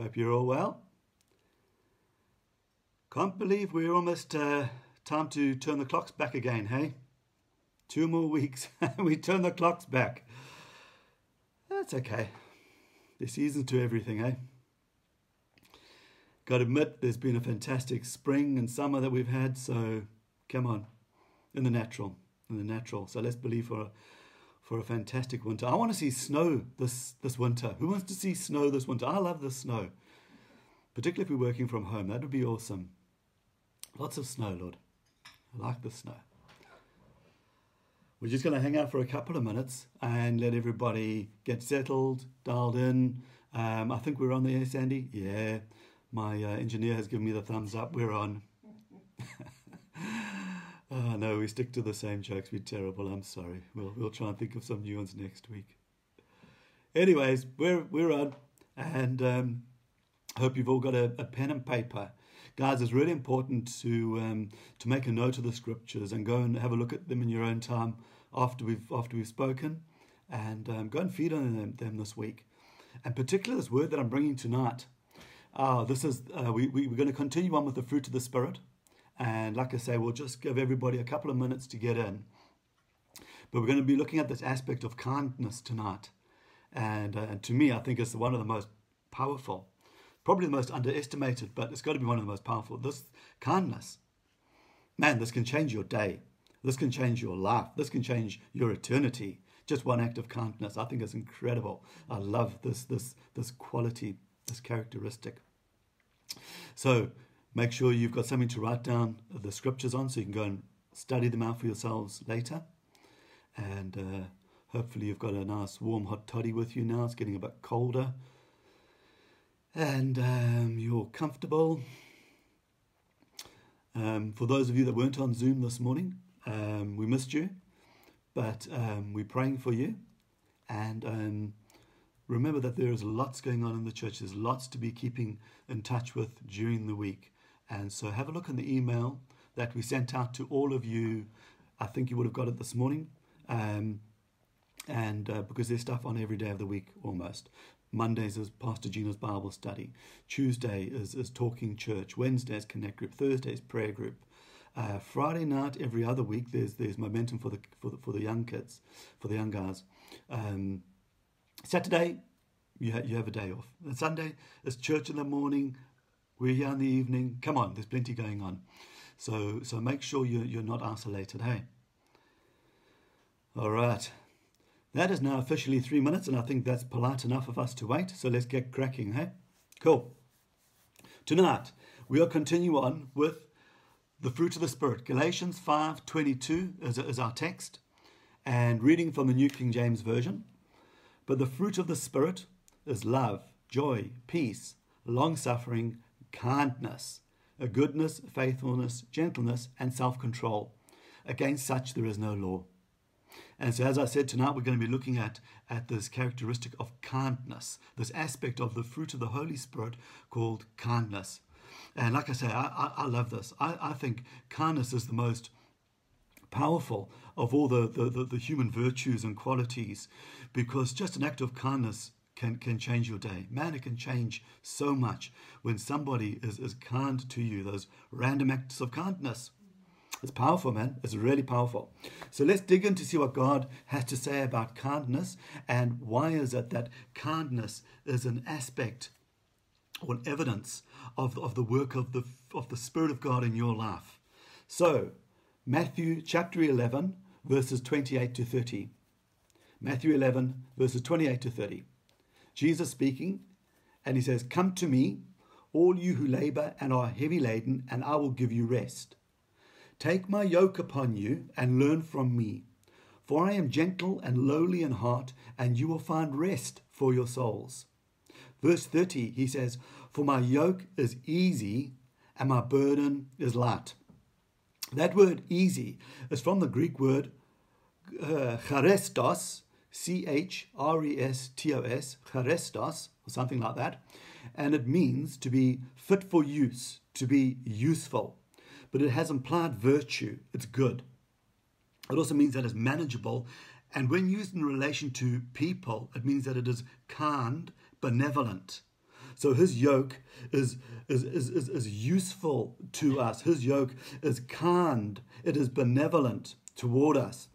Hope you're all well. Can't believe we're almost uh, time to turn the clocks back again, hey? Two more weeks and we turn the clocks back. That's okay. There's seasons to everything, hey? Got to admit, there's been a fantastic spring and summer that we've had, so come on, in the natural, in the natural. So let's believe for a, for a fantastic winter. I want to see snow this, this winter. Who wants to see snow this winter? I love the snow, particularly if we're working from home. That would be awesome. Lots of snow, Lord. I like the snow. We're just going to hang out for a couple of minutes and let everybody get settled, dialed in. Um, I think we're on the air, Sandy. Yeah, my uh, engineer has given me the thumbs up. We're on. oh, no, we stick to the same jokes. We're terrible. I'm sorry. We'll, we'll try and think of some new ones next week. Anyways, we're, we're on. And um, hope you've all got a, a pen and paper guys, it's really important to um, to make a note of the scriptures and go and have a look at them in your own time after we've after we've spoken, and um, go and feed on them, them, this week, and particularly this word that I'm bringing tonight. Uh, this is uh, we, we, we're going to continue on with the fruit of the spirit, and like I say, we'll just give everybody a couple of minutes to get in. But we're going to be looking at this aspect of kindness tonight, and uh, and to me, I think it's one of the most powerful probably the most underestimated, but it's got to be one of the most powerful. This kindness, man, this can change your day. This can change your life. This can change your eternity. Just one act of kindness. I think it's incredible. I love this this this quality, this characteristic. So make sure you've got something to write down the scriptures on, so you can go and study them out for yourselves later. And uh, hopefully you've got a nice warm hot toddy with you now. It's getting a bit colder and um, you're comfortable. Um, for those of you that weren't on Zoom this morning, um, we missed you, but um, we're praying for you. And um, remember that there is lots going on in the church. There's lots to be keeping in touch with during the week. And so have a look in the email that we sent out to all of you. I think you would have got it this morning. Um, and uh, because there's stuff on every day of the week almost. Mondays is Pastor Gina's Bible study. Tuesday is, is Talking Church. Wednesday is Connect Group. Thursday is Prayer Group. Uh, Friday night, every other week, there's there's momentum for the for the, for the young kids, for the young guys. Um, Saturday, you ha- you have a day off. And Sunday is church in the morning. We're here in the evening. Come on, there's plenty going on. So so make sure you're, you're not isolated. Hey. All right. That is now officially three minutes, and I think that's polite enough of us to wait. So let's get cracking, hey? Cool. Tonight, we'll continue on with the fruit of the Spirit. Galatians 5.22 is, is our text, and reading from the New King James Version. But the fruit of the Spirit is love, joy, peace, long-suffering, kindness, a goodness, faithfulness, gentleness, and self-control. Against such there is no law. And so, as I said, tonight we're going to be looking at, at this characteristic of kindness, this aspect of the fruit of the Holy Spirit called kindness. And like I say, I, I, I love this. I, I think kindness is the most powerful of all the, the, the, the human virtues and qualities because just an act of kindness can, can change your day. Man, it can change so much when somebody is, is kind to you, those random acts of kindness. It's powerful, man. It's really powerful. So let's dig in to see what God has to say about kindness and why is it that kindness is an aspect or an evidence of, of the work of the, of the Spirit of God in your life. So, Matthew chapter 11, verses 28 to 30. Matthew 11, verses 28 to 30. Jesus speaking, and he says, Come to me, all you who labor and are heavy laden, and I will give you rest. Take my yoke upon you and learn from me. For I am gentle and lowly in heart, and you will find rest for your souls. Verse 30, he says, For my yoke is easy and my burden is light. That word easy is from the Greek word uh, chrestos, C H R E S T O S, chrestos, or something like that. And it means to be fit for use, to be useful but it has implied virtue. It's good. It also means that it's manageable. And when used in relation to people, it means that it is kind, benevolent. so his yoke is, is, is, is, is useful to us. His yoke is kind, it is benevolent toward us.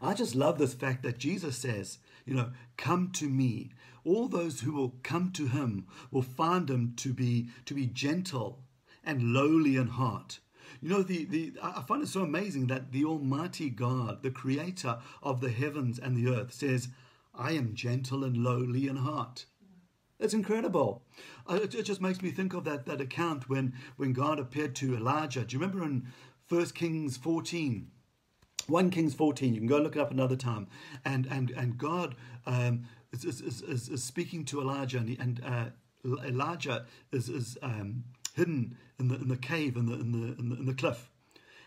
I just love this fact that Jesus says, you know, come to me. All those who will come to him will find him to be to be gentle and lowly in heart. You know, the, the I find it so amazing that the Almighty God, the creator of the heavens and the earth, says, I am gentle and lowly in heart. It's incredible. It, it, just makes me think of that, that account when, when God appeared to Elijah. Do you remember in 1 Kings 14? 1 Kings 14, you can go look it up another time. And, and, and God um, is, is, is, is, speaking to Elijah, and, he, and uh, Elijah is, is um, hidden in the, in the cave, in the, in the, in the, in the cliff.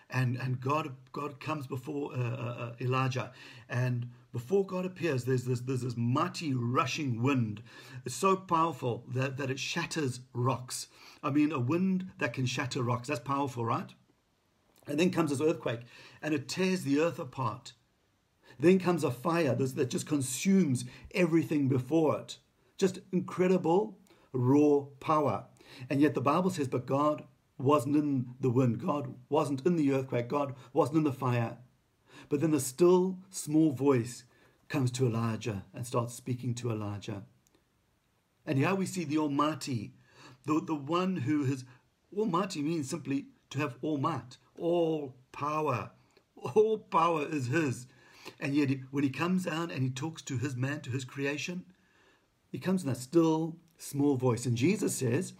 And, and God, God comes before uh, uh, uh Elijah. And before God appears, there's this, there's this mighty rushing wind. It's so powerful that, that it shatters rocks. I mean, a wind that can shatter rocks, that's powerful, right? And then comes this earthquake, and it tears the earth apart. Then comes a fire that just consumes everything before it. Just incredible raw power. And yet the Bible says, but God wasn't in the wind, God wasn't in the earthquake, God wasn't in the fire. But then the still small voice comes to Elijah and starts speaking to Elijah. And here we see the Almighty, the, the one who is Almighty means simply to have all might, all power. All power is His. And yet, when He comes down and He talks to His man, to His creation, He comes in a still, small voice. And Jesus says,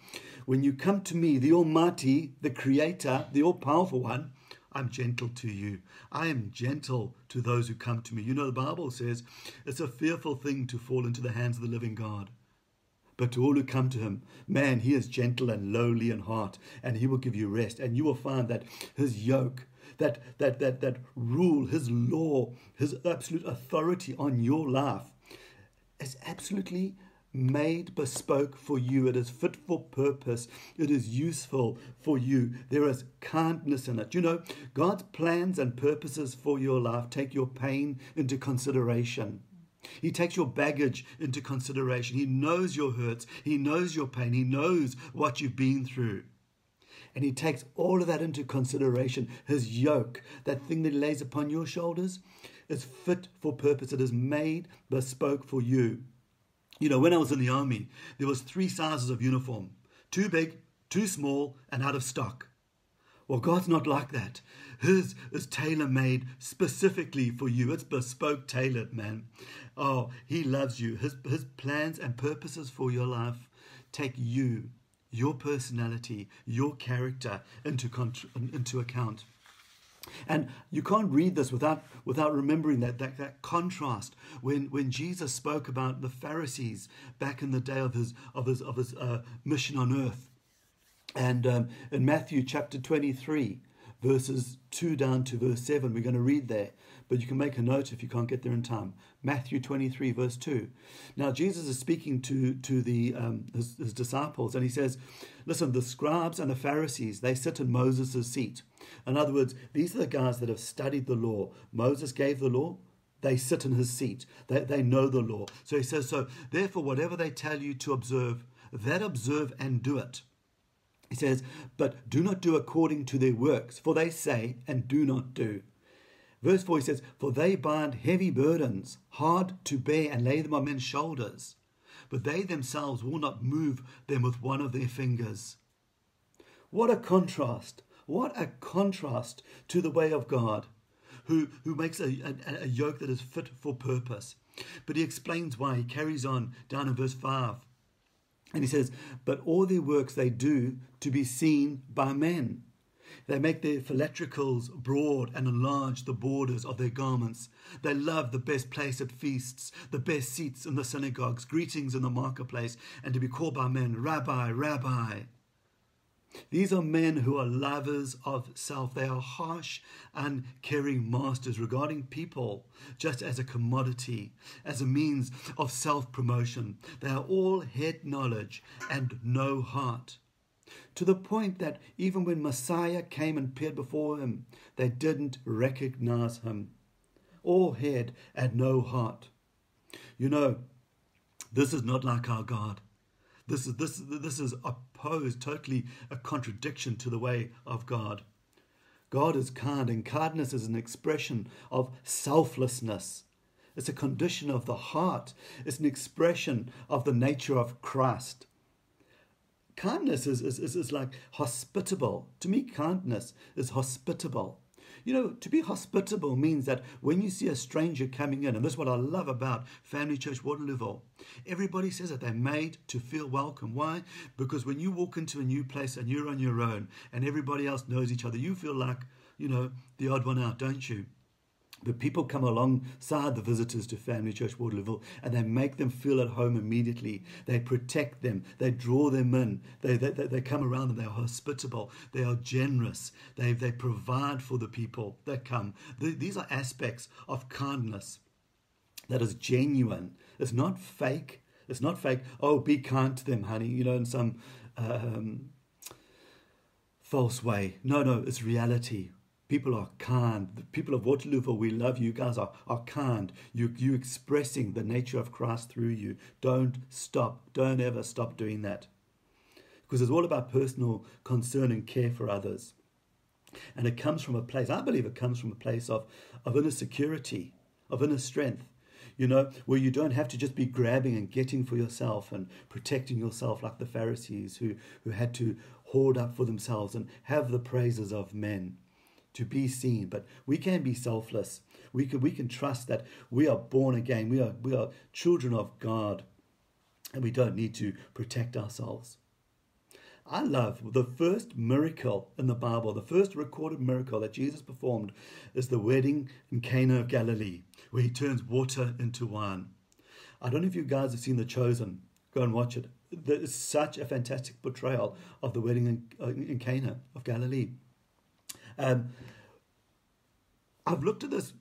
When you come to me, the Almighty, the Creator, the all powerful one, I'm gentle to you. I am gentle to those who come to me. You know, the Bible says it's a fearful thing to fall into the hands of the living God. But to all who come to him, man, he is gentle and lowly in heart, and he will give you rest. And you will find that his yoke, that that that that rule, his law, his absolute authority on your life is absolutely made bespoke for you. It is fit for purpose. It is useful for you. There is kindness in it. You know, God's plans and purposes for your life take your pain into consideration. He takes your baggage into consideration. He knows your hurts. He knows your pain. He knows what you've been through. And he takes all of that into consideration. His yoke, that thing that he lays upon your shoulders, is fit for purpose. It is made bespoke for you. You know, when I was in the army, there was three sizes of uniform too big, too small, and out of stock. Well, God's not like that. His is tailor made specifically for you. It's bespoke tailored, man. Oh, He loves you. His, his plans and purposes for your life take you, your personality, your character into, into account. And you can't read this without, without remembering that, that, that contrast when, when Jesus spoke about the Pharisees back in the day of his, of his, of his uh, mission on earth. And um, in Matthew chapter 23, verses 2 down to verse 7, we're going to read there, but you can make a note if you can't get there in time. Matthew 23, verse 2. Now, Jesus is speaking to, to the, um, his, his disciples, and he says, Listen, the scribes and the Pharisees, they sit in Moses' seat. In other words, these are the guys that have studied the law. Moses gave the law, they sit in his seat. They, they know the law. So he says, So therefore, whatever they tell you to observe, that observe and do it. He says, But do not do according to their works, for they say and do not do. Verse 4 he says, For they bind heavy burdens, hard to bear, and lay them on men's shoulders but they themselves will not move them with one of their fingers. What a contrast! What a contrast to the way of God, who, who makes a, a, a yoke that is fit for purpose. But he explains why. He carries on down in verse 5. And he says, But all their works they do to be seen by men. They make their phylactericals broad and enlarge the borders of their garments. They love the best place at feasts, the best seats in the synagogues, greetings in the marketplace, and to be called by men, Rabbi, Rabbi. These are men who are lovers of self. They are harsh and caring masters regarding people just as a commodity, as a means of self promotion. They are all head knowledge and no heart to the point that even when Messiah came and appeared before him, they didn't recognize him. All head and no heart. You know, this is not like our God. This is this this is opposed, totally a contradiction to the way of God. God is kind, and kindness is an expression of selflessness. It's a condition of the heart. It's an expression of the nature of Christ. Kindness is, is, is, is like hospitable. To me, kindness is hospitable. You know, to be hospitable means that when you see a stranger coming in, and this is what I love about Family Church Waterlooville, everybody says that they're made to feel welcome. Why? Because when you walk into a new place and you're on your own and everybody else knows each other, you feel like, you know, the odd one out, don't you? But people come alongside the visitors to Family Church Waterlooville and they make them feel at home immediately. They protect them. They draw them in. They, they, they come around them. They are hospitable. They are generous. They, they provide for the people that come. these are aspects of kindness that is genuine. It's not fake. It's not fake. Oh, be kind to them, honey, you know, in some um, false way. No, no, it's reality. People are kind. The people of Waterlooville, we love you guys are, are kind. You you expressing the nature of Christ through you. Don't stop. Don't ever stop doing that. Because it's all about personal concern and care for others. And it comes from a place, I believe it comes from a place of, of inner security, of inner strength. You know, where you don't have to just be grabbing and getting for yourself and protecting yourself like the Pharisees who, who had to hoard up for themselves and have the praises of men to be seen, but we can be selfless. We can we can trust that we are born again. We are we are children of God, and we don't need to protect ourselves. I love the first miracle in the Bible, the first recorded miracle that Jesus performed is the wedding in Cana of Galilee, where he turns water into wine. I don't know if you guys have seen The Chosen. Go and watch it. It's such a fantastic portrayal of the wedding in, uh, in Cana of Galilee. Um, I've looked at this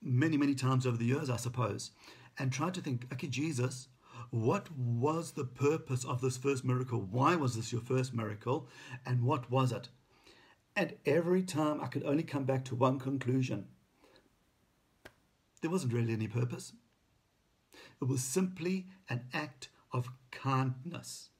many, many times over the years, I suppose, and tried to think, okay, Jesus, what was the purpose of this first miracle? Why was this your first miracle? And what was it? And every time I could only come back to one conclusion there wasn't really any purpose. It was simply an act of kindness.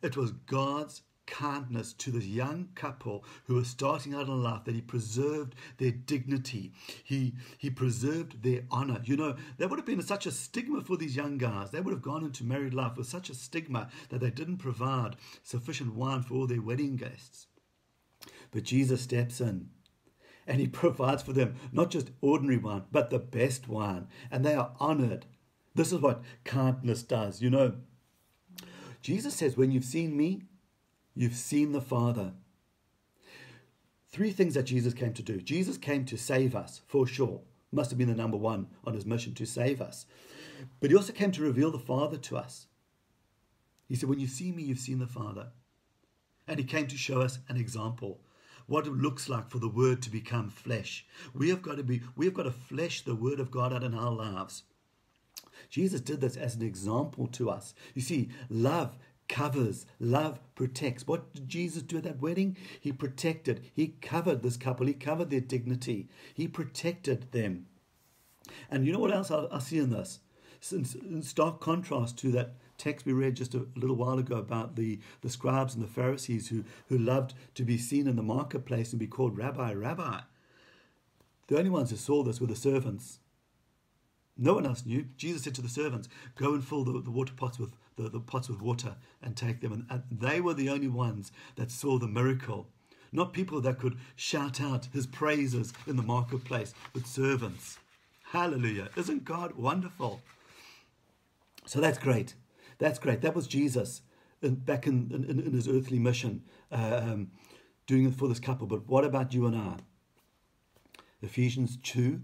It was God's kindness to this young couple who were starting out in life that he preserved their dignity. He he preserved their honor. You know that would have been such a stigma for these young guys. They would have gone into married life with such a stigma that they didn't provide sufficient wine for all their wedding guests. But jesus steps in and he provides for them not just ordinary wine but the best wine. And they are honored. This is what kindness does you know. Jesus says when you've seen me You've seen the Father. Three things that Jesus came to do. Jesus came to save us, for sure. Must have been the number one on his mission to save us. But he also came to reveal the Father to us. He said, When you see me, you've seen the Father. And he came to show us an example what it looks like for the word to become flesh. We have got to be we have got to flesh the word of God out in our lives. Jesus did this as an example to us. You see, love covers, love protects. What did Jesus do at that wedding? He protected, he covered this couple, he covered their dignity, he protected them. And you know what else I, see in this? In stark contrast to that text we read just a little while ago about the, the scribes and the Pharisees who, who loved to be seen in the marketplace and be called rabbi, rabbi. The only ones who saw this were the servants. No one else knew. Jesus said to the servants, Go and fill the, the water pots with the, the pots with water and take them. And, and they were the only ones that saw the miracle. Not people that could shout out his praises in the marketplace, but servants. Hallelujah. Isn't God wonderful? So that's great. That's great. That was Jesus in, back in, in, in, his earthly mission, uh, um, doing it for this couple. But what about you and I? Ephesians 2,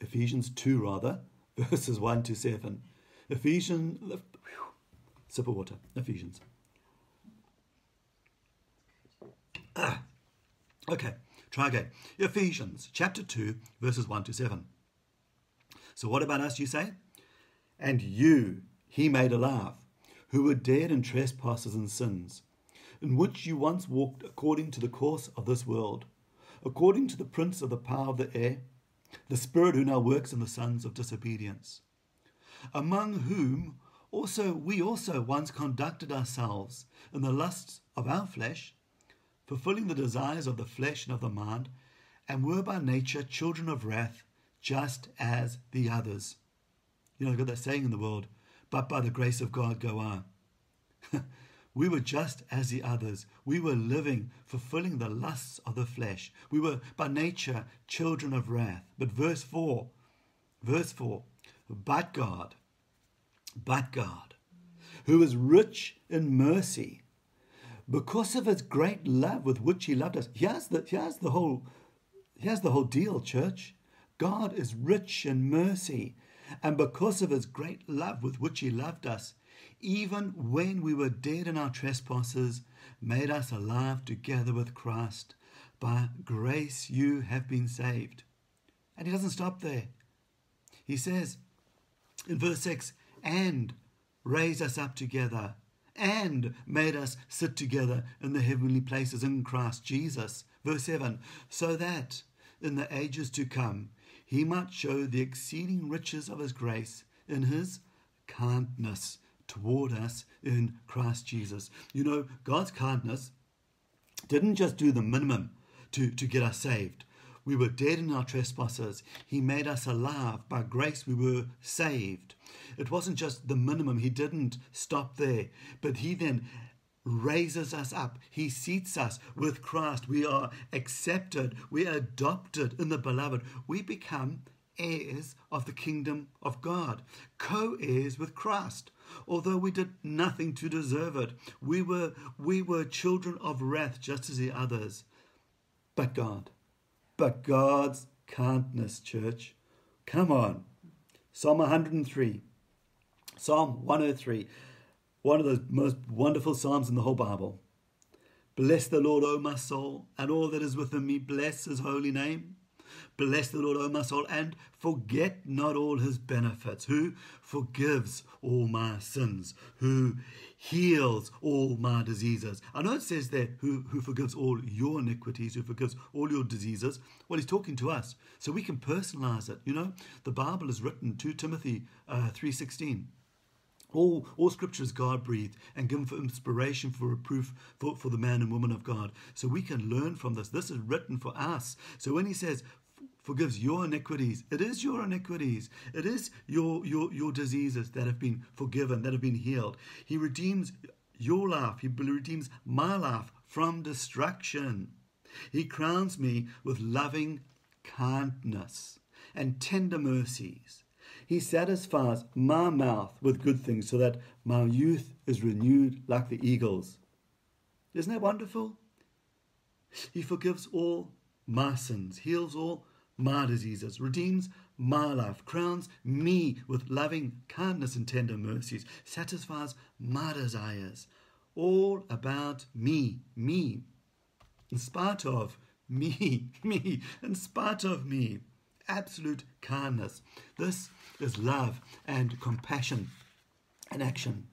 Ephesians 2 rather, verses 1 to 7. Ephesians, sip of water, Ephesians. Ah, okay, try again. Ephesians chapter 2, verses 1 to 7. So, what about us, you say? And you he made alive, who were dead in trespasses and sins, in which you once walked according to the course of this world, according to the prince of the power of the air the Spirit who now works in the sons of disobedience, among whom also we also once conducted ourselves in the lusts of our flesh, fulfilling the desires of the flesh and of the mind, and were by nature children of wrath, just as the others. You know, I've got that saying in the world, but by the grace of God go on. we were just as the others. We were living, fulfilling the lusts of the flesh. We were by nature children of wrath. But verse 4, verse 4, but God, but God, who is rich in mercy, because of his great love with which he loved us. Here's the, here's the whole here's the whole deal, church. God is rich in mercy, and because of his great love with which he loved us, even when we were dead in our trespasses, made us alive together with Christ. By grace you have been saved. And he doesn't stop there. He says in verse 6 and raised us up together and made us sit together in the heavenly places in Christ Jesus. Verse 7 so that in the ages to come he might show the exceeding riches of his grace in his kindness toward us in Christ Jesus. You know, God's kindness didn't just do the minimum to, to get us saved. We were dead in our trespasses. He made us alive. By grace, we were saved. It wasn't just the minimum. He didn't stop there, but He then raises us up. He seats us with Christ. We are accepted. We are adopted in the beloved. We become heirs of the kingdom of God, co heirs with Christ. Although we did nothing to deserve it, we were, we were children of wrath just as the others. But God, but God's kindness, church. Come on. Psalm 103, Psalm 103, one of the most wonderful Psalms in the whole Bible. Bless the Lord, O my soul, and all that is within me. Bless his holy name. Bless the Lord, O my soul, and forget not all his benefits, who forgives all my sins, who heals all my diseases. I know it says there, who, who forgives all your iniquities, who forgives all your diseases. Well, he's talking to us, so we can personalize it. You know, the Bible is written to Timothy uh, 3.16. All, all scripture is God breathed and given for inspiration, for reproof, for, for the man and woman of God. So we can learn from this. This is written for us. So when he says, forgives your iniquities. It is your iniquities. It is your, your, your diseases that have been forgiven, that have been healed. He redeems your life. He redeems my life from destruction. He crowns me with loving kindness and tender mercies. He satisfies my mouth with good things so that my youth is renewed like the eagles. Isn't that wonderful? He forgives all my sins, heals all my diseases, redeems my life, crowns me with loving kindness and tender mercies, satisfies my desires, all about me, me, in spite of me, me, in spite of me. Absolute kindness. This is love and compassion and action.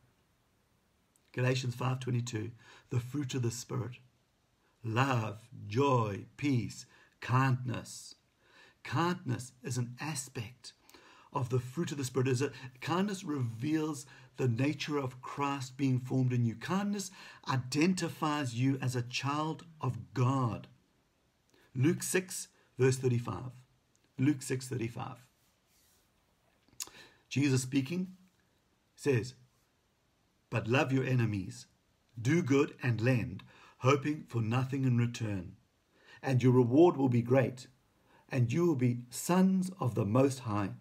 Galatians 5:22 the fruit of the spirit love joy peace kindness Kindness is an aspect of the fruit of the Spirit. Is that kindness reveals the nature of Christ being formed in you. Kindness identifies you as a child of God. Luke 6, verse 35. Luke 6, 35. Jesus speaking says, But love your enemies, do good and lend, hoping for nothing in return, and your reward will be great and you will be sons of the Most High.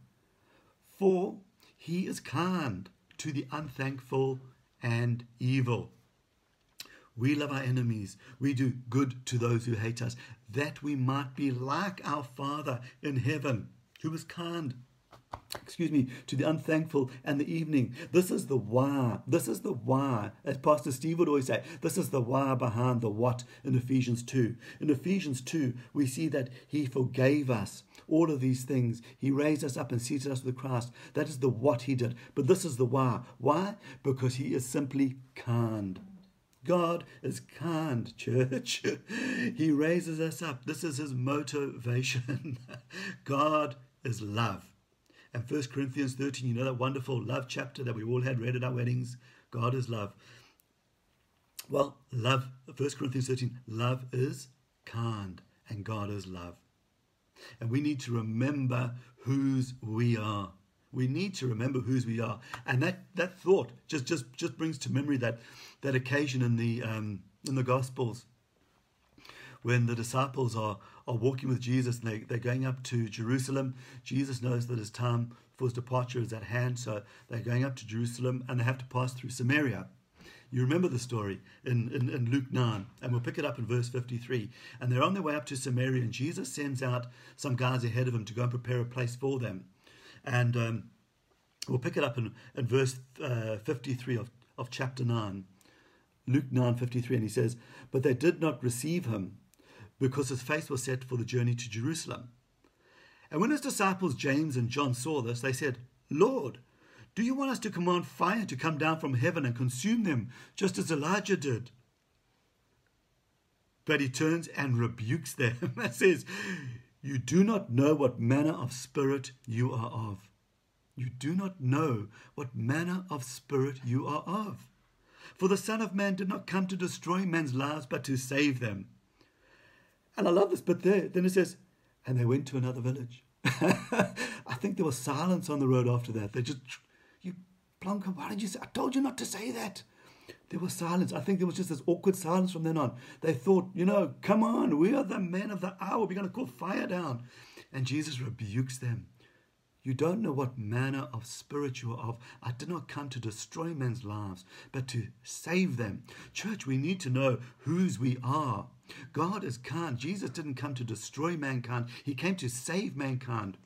For he is kind to the unthankful and evil. We love our enemies. We do good to those who hate us, that we might be like our Father in heaven, who is kind excuse me, to the unthankful and the evening. This is the why. This is the why. As Pastor Steve would always say, this is the why behind the what in Ephesians 2. In Ephesians 2, we see that He forgave us all of these things. He raised us up and seated us with Christ. That is the what He did. But this is the why. Why? Because He is simply kind. God is kind, church. he raises us up. This is his motivation. God is love And 1 Corinthians 13, you know that wonderful love chapter that we all had read at our weddings? God is love. Well, love, 1 Corinthians 13, love is kind and God is love. And we need to remember whose we are. We need to remember whose we are. And that, that thought just, just, just brings to memory that, that occasion in the, um, in the Gospels when the disciples are, are walking with Jesus and they, they're going up to Jerusalem. Jesus knows that his time for his departure is at hand, so they're going up to Jerusalem and they have to pass through Samaria. You remember the story in, in, in, Luke 9, and we'll pick it up in verse 53. And they're on their way up to Samaria, and Jesus sends out some guys ahead of him to go and prepare a place for them. And um, we'll pick it up in, in verse uh, 53 of, of chapter 9, Luke 9 53. And he says, But they did not receive him because his face was set for the journey to Jerusalem. And when his disciples James and John saw this, they said, Lord, do you want us to command fire to come down from heaven and consume them, just as Elijah did? But he turns and rebukes them and says, You do not know what manner of spirit you are of. You do not know what manner of spirit you are of. For the Son of Man did not come to destroy men's lives, but to save them. And I love this but there. Then it says, And they went to another village. I think there was silence on the road after that. They just Blanca, why did you say? I told you not to say that. There was silence. I think there was just this awkward silence from then on. They thought, you know, come on, we are the men of the hour. We're going to call fire down. And Jesus rebukes them. You don't know what manner of spirit you are of. I did not come to destroy men's lives, but to save them. Church, we need to know whose we are. God is kind. Jesus didn't come to destroy mankind, He came to save mankind.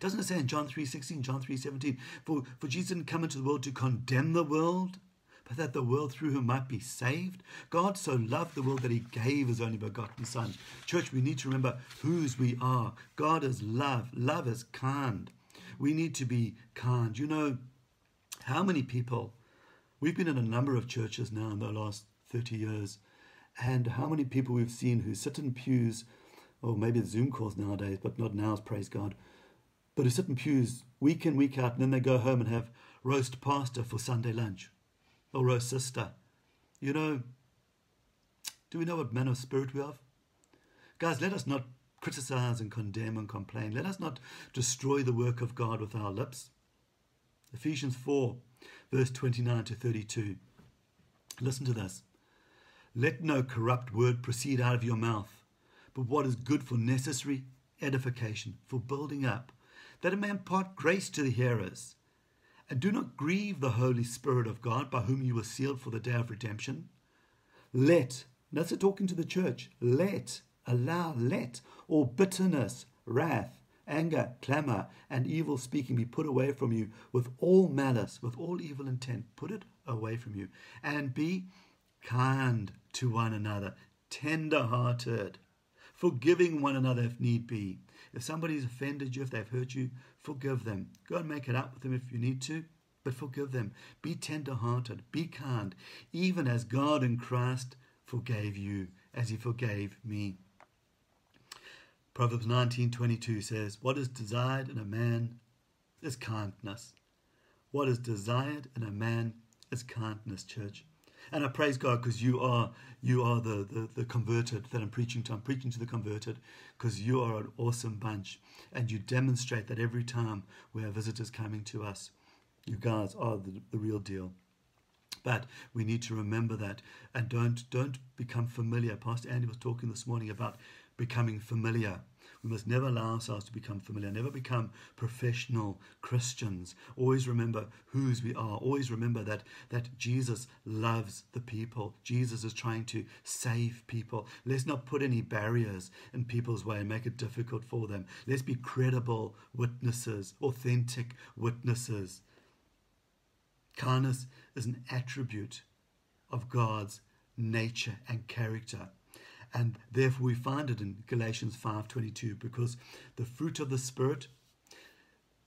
Doesn't it say in John 3.16, John 3.17, for, for Jesus didn't come into the world to condemn the world, but that the world through him might be saved? God so loved the world that he gave his only begotten Son. Church, we need to remember whose we are. God is love. Love is kind. We need to be kind. You know, how many people, we've been in a number of churches now in the last 30 years, and how many people we've seen who sit in pews, or maybe it's Zoom calls nowadays, but not now, praise God, but who sit in pews week in, week out, and then they go home and have roast pastor for Sunday lunch Oh, or roast sister. You know, do we know what manner of spirit we have? Guys, let us not criticize and condemn and complain. Let us not destroy the work of God with our lips. Ephesians 4, verse 29 to 32. Listen to this. Let no corrupt word proceed out of your mouth, but what is good for necessary edification, for building up that it may impart grace to the hearers. And do not grieve the Holy Spirit of God, by whom you were sealed for the day of redemption. Let, that's a talking to the church, let, allow, let all bitterness, wrath, anger, clamor, and evil speaking be put away from you with all malice, with all evil intent. Put it away from you. And be kind to one another, tender hearted, forgiving one another if need be if somebody's offended you, if they've hurt you, forgive them. Go and make it up with them if you need to, but forgive them. Be tender hearted, be kind, even as God in Christ forgave you, as he forgave me. Proverbs 19:22 says, "What is desired in a man is kindness. What is desired in a man is kindness, church. And I praise God because you are you are the, the, the converted that I'm preaching to. I'm preaching to the converted because you are an awesome bunch. And you demonstrate that every time we have visitors coming to us. You guys are the, the real deal. But we need to remember that and don't don't become familiar. Pastor Andy was talking this morning about becoming familiar. We must never allow ourselves to become familiar, never become professional Christians. Always remember whose we are. Always remember that, that Jesus loves the people. Jesus is trying to save people. Let's not put any barriers in people's way and make it difficult for them. Let's be credible witnesses, authentic witnesses. Kindness is an attribute of God's nature and character. And therefore we find it in Galatians 5:22 because the fruit of the spirit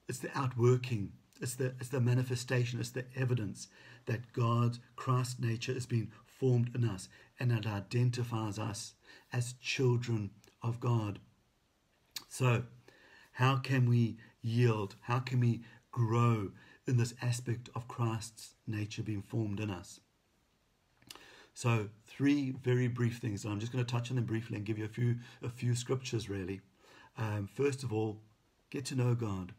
it's the outworking, it's the it's the manifestation, it's the evidence that God's Christ nature is being formed in us and it identifies us as children of God. So, how can we yield? How can we grow in this aspect of Christ's nature being formed in us? So, three very brief things, and I'm just going to touch on them briefly and give you a few a few scriptures. Really, um, first of all, get to know God,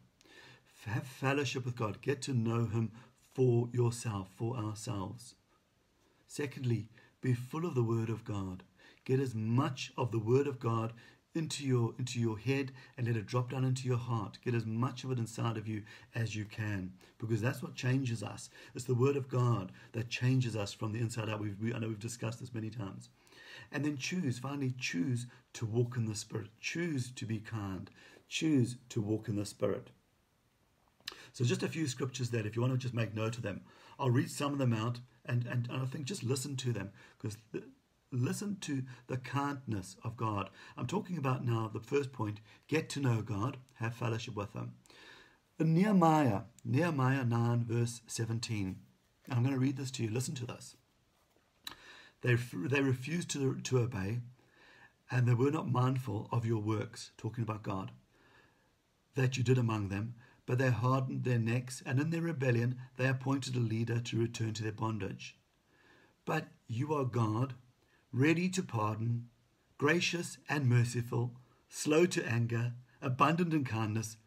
have fellowship with God, get to know Him for yourself, for ourselves. Secondly, be full of the Word of God. Get as much of the Word of God into your into your head and let it drop down into your heart. Get as much of it inside of you as you can, because that's what changes us. It's the Word of God that changes us from the inside out. We've, we, I know we've discussed this many times. And then choose, finally, choose to walk in the Spirit. Choose to be kind. Choose to walk in the Spirit. So, just a few scriptures that, if you want to just make note of them, I'll read some of them out and, and, and I think just listen to them because listen to the kindness of God. I'm talking about now the first point get to know God, have fellowship with Him. In Nehemiah, Nehemiah 9, verse 17, I'm going to read this to you. Listen to this. They, they refused to, to obey, and they were not mindful of your works, talking about God, that you did among them, but they hardened their necks, and in their rebellion they appointed a leader to return to their bondage. But you are God, ready to pardon, gracious and merciful, slow to anger, abundant in kindness,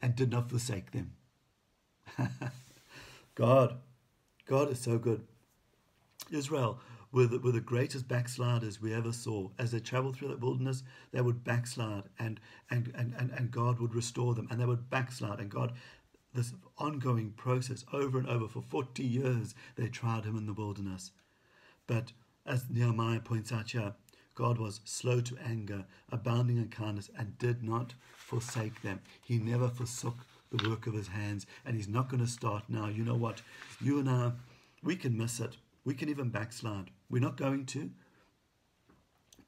and did not forsake them. God, God is so good. Israel were the, were the greatest backsliders we ever saw. As they traveled through that wilderness, they would backslide and, and, and, and, and God would restore them. And they would backslide. And God, this ongoing process over and over for 40 years, they tried him in the wilderness. But as Nehemiah points out here, God was slow to anger, abounding in kindness, and did not forsake them. He never forsook the work of his hands, and he's not going to start now. You know what? You and I, we can miss it. We can even backslide. We're not going to.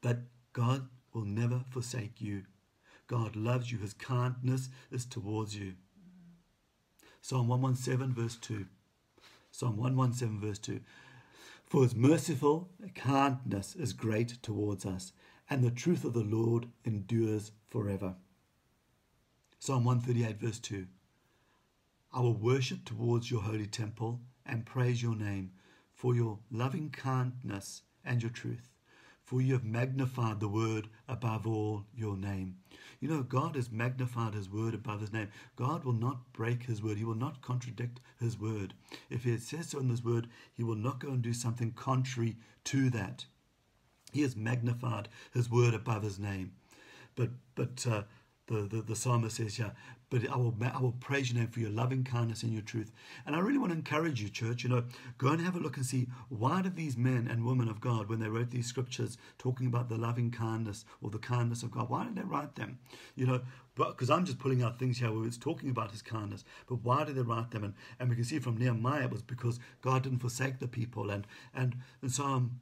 But God will never forsake you. God loves you. His kindness is towards you. Psalm 117, verse 2. Psalm 117, verse 2. For his merciful kindness is great towards us, and the truth of the Lord endures forever. Psalm 138, verse 2. I will worship towards your holy temple and praise your name for your loving kindness and your truth, for you have magnified the word above all your name. You know, God has magnified his word above his name. God will not break his word, he will not contradict his word. If he says so in his word, he will not go and do something contrary to that. He has magnified his word above his name. But, but, uh, the, the, the psalmist says, yeah, but I will, I will praise your name for your loving kindness and your truth. And I really want to encourage you, church, you know, go and have a look and see why did these men and women of God, when they wrote these scriptures talking about the loving kindness or the kindness of God, why did they write them? You know, because I'm just pulling out things here where it's talking about his kindness, but why did they write them? And, and we can see from Nehemiah it was because God didn't forsake the people. And, and in Psalm,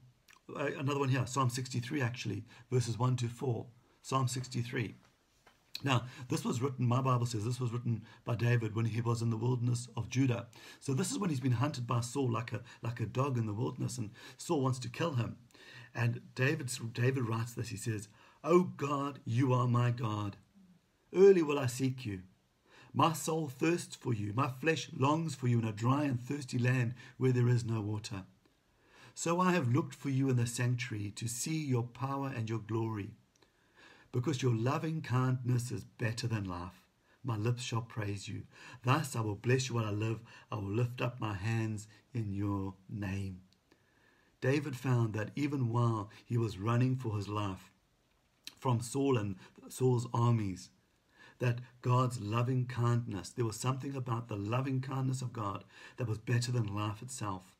uh, another one here, Psalm 63 actually, verses 1 to 4. Psalm 63. Now, this was written, my Bible says this was written by David when he was in the wilderness of Judah. So this is when he's been hunted by Saul like a, like a dog in the wilderness, and Saul wants to kill him. And David, David writes this, he says, O God, you are my God. Early will I seek you. My soul thirsts for you, my flesh longs for you in a dry and thirsty land where there is no water. So I have looked for you in the sanctuary to see your power and your glory because your loving kindness is better than life. My lips shall praise you. Thus I will bless you while I live. I will lift up my hands in your name. David found that even while he was running for his life from Saul and Saul's armies, that God's loving kindness, there was something about the loving kindness of God that was better than life itself.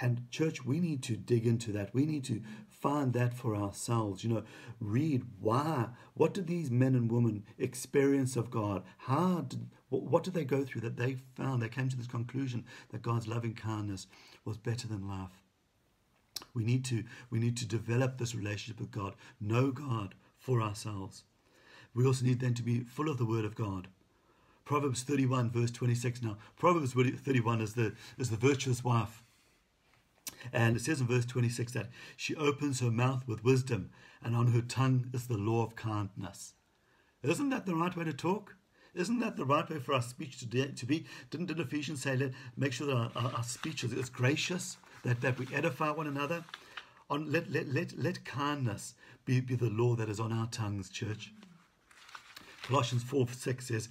And, church, we need to dig into that. We need to find that for ourselves. You know, read why. What did these men and women experience of God? How did, what did they go through that they found? They came to this conclusion that God's loving kindness was better than life. We need to we need to develop this relationship with God, know God for ourselves. We also need then to be full of the Word of God. Proverbs 31, verse 26. Now, Proverbs 31 is the is the virtuous wife and it says in verse 26 that she opens her mouth with wisdom, and on her tongue is the law of kindness. Isn't that the right way to talk? Isn't that the right way for our speech to, to be? Didn't, didn't Ephesians say, let, make sure that our, our, our speech is, is gracious, that, that we edify one another? On, let, let, let, let kindness be, be the law that is on our tongues, church. Colossians 4 6 says,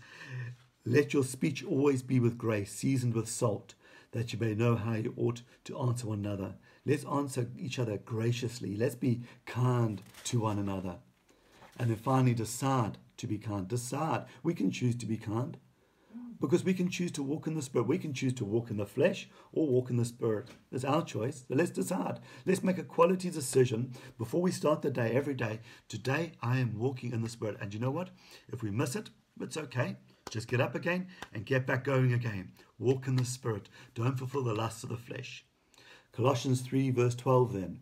Let your speech always be with grace, seasoned with salt, that you may know how you ought to answer one another. Let's answer each other graciously. Let's be kind to one another. And then finally, decide to be kind. Decide. We can choose to be kind because we can choose to walk in the Spirit. We can choose to walk in the flesh or walk in the Spirit. It's our choice. So let's decide. Let's make a quality decision before we start the day, every day. Today, I am walking in the Spirit. And you know what? If we miss it, it's okay. Just get up again and get back going again. Walk in the Spirit. Don't fulfill the lusts of the flesh. Colossians 3, verse 12 then.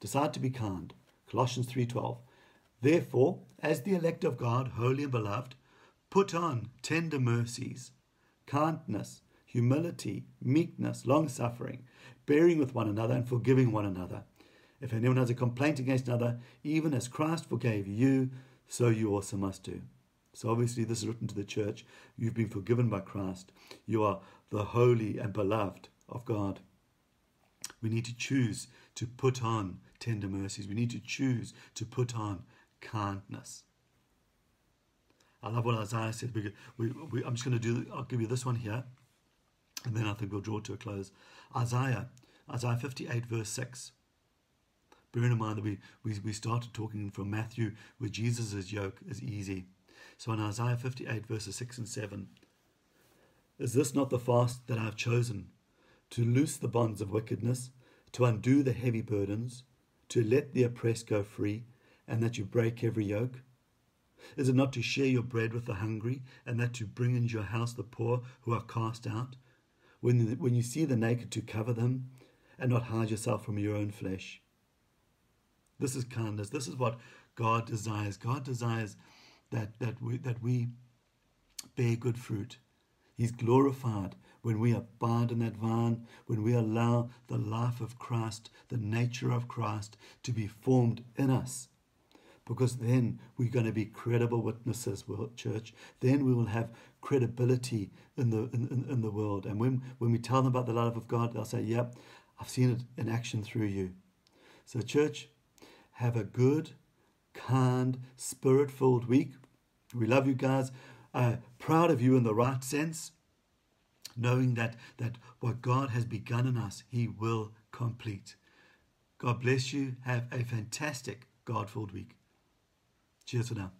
Decide to be kind. Colossians 3:12. Therefore, as the elect of God, holy and beloved, put on tender mercies, kindness, humility, meekness, long suffering, bearing with one another and forgiving one another. If anyone has a complaint against another, even as Christ forgave you, so you also must do. So obviously, this is written to the church. You've been forgiven by Christ. You are the holy and beloved of God. We need to choose to put on tender mercies. We need to choose to put on kindness. I love what Isaiah said. We, we, we, I'm just going to do, I'll give you this one here, and then I think we'll draw to a close. Isaiah, Isaiah 58, verse 6. Bearing in mind that we, we, we started talking from Matthew, where Jesus' yoke is easy. So in Isaiah 58, verses 6 and 7, is this not the fast that I have chosen? To loose the bonds of wickedness, to undo the heavy burdens, to let the oppressed go free, and that you break every yoke? Is it not to share your bread with the hungry, and that to bring into your house the poor who are cast out? When, when you see the naked, to cover them, and not hide yourself from your own flesh? This is kindness. This is what God desires. God desires that, that, we, that we bear good fruit. He's glorified when we abide in that vine, when we allow the life of Christ, the nature of Christ to be formed in us. Because then we're going to be credible witnesses, church. Then we will have credibility in the in, in, in the world. And when, when we tell them about the love of God, they'll say, Yep, I've seen it in action through you. So, church, have a good, kind, spirit filled week. We love you guys. Uh, proud of you in the right sense, knowing that, that what God has begun in us, He will complete. God bless you. Have a fantastic God filled week. Cheers for now.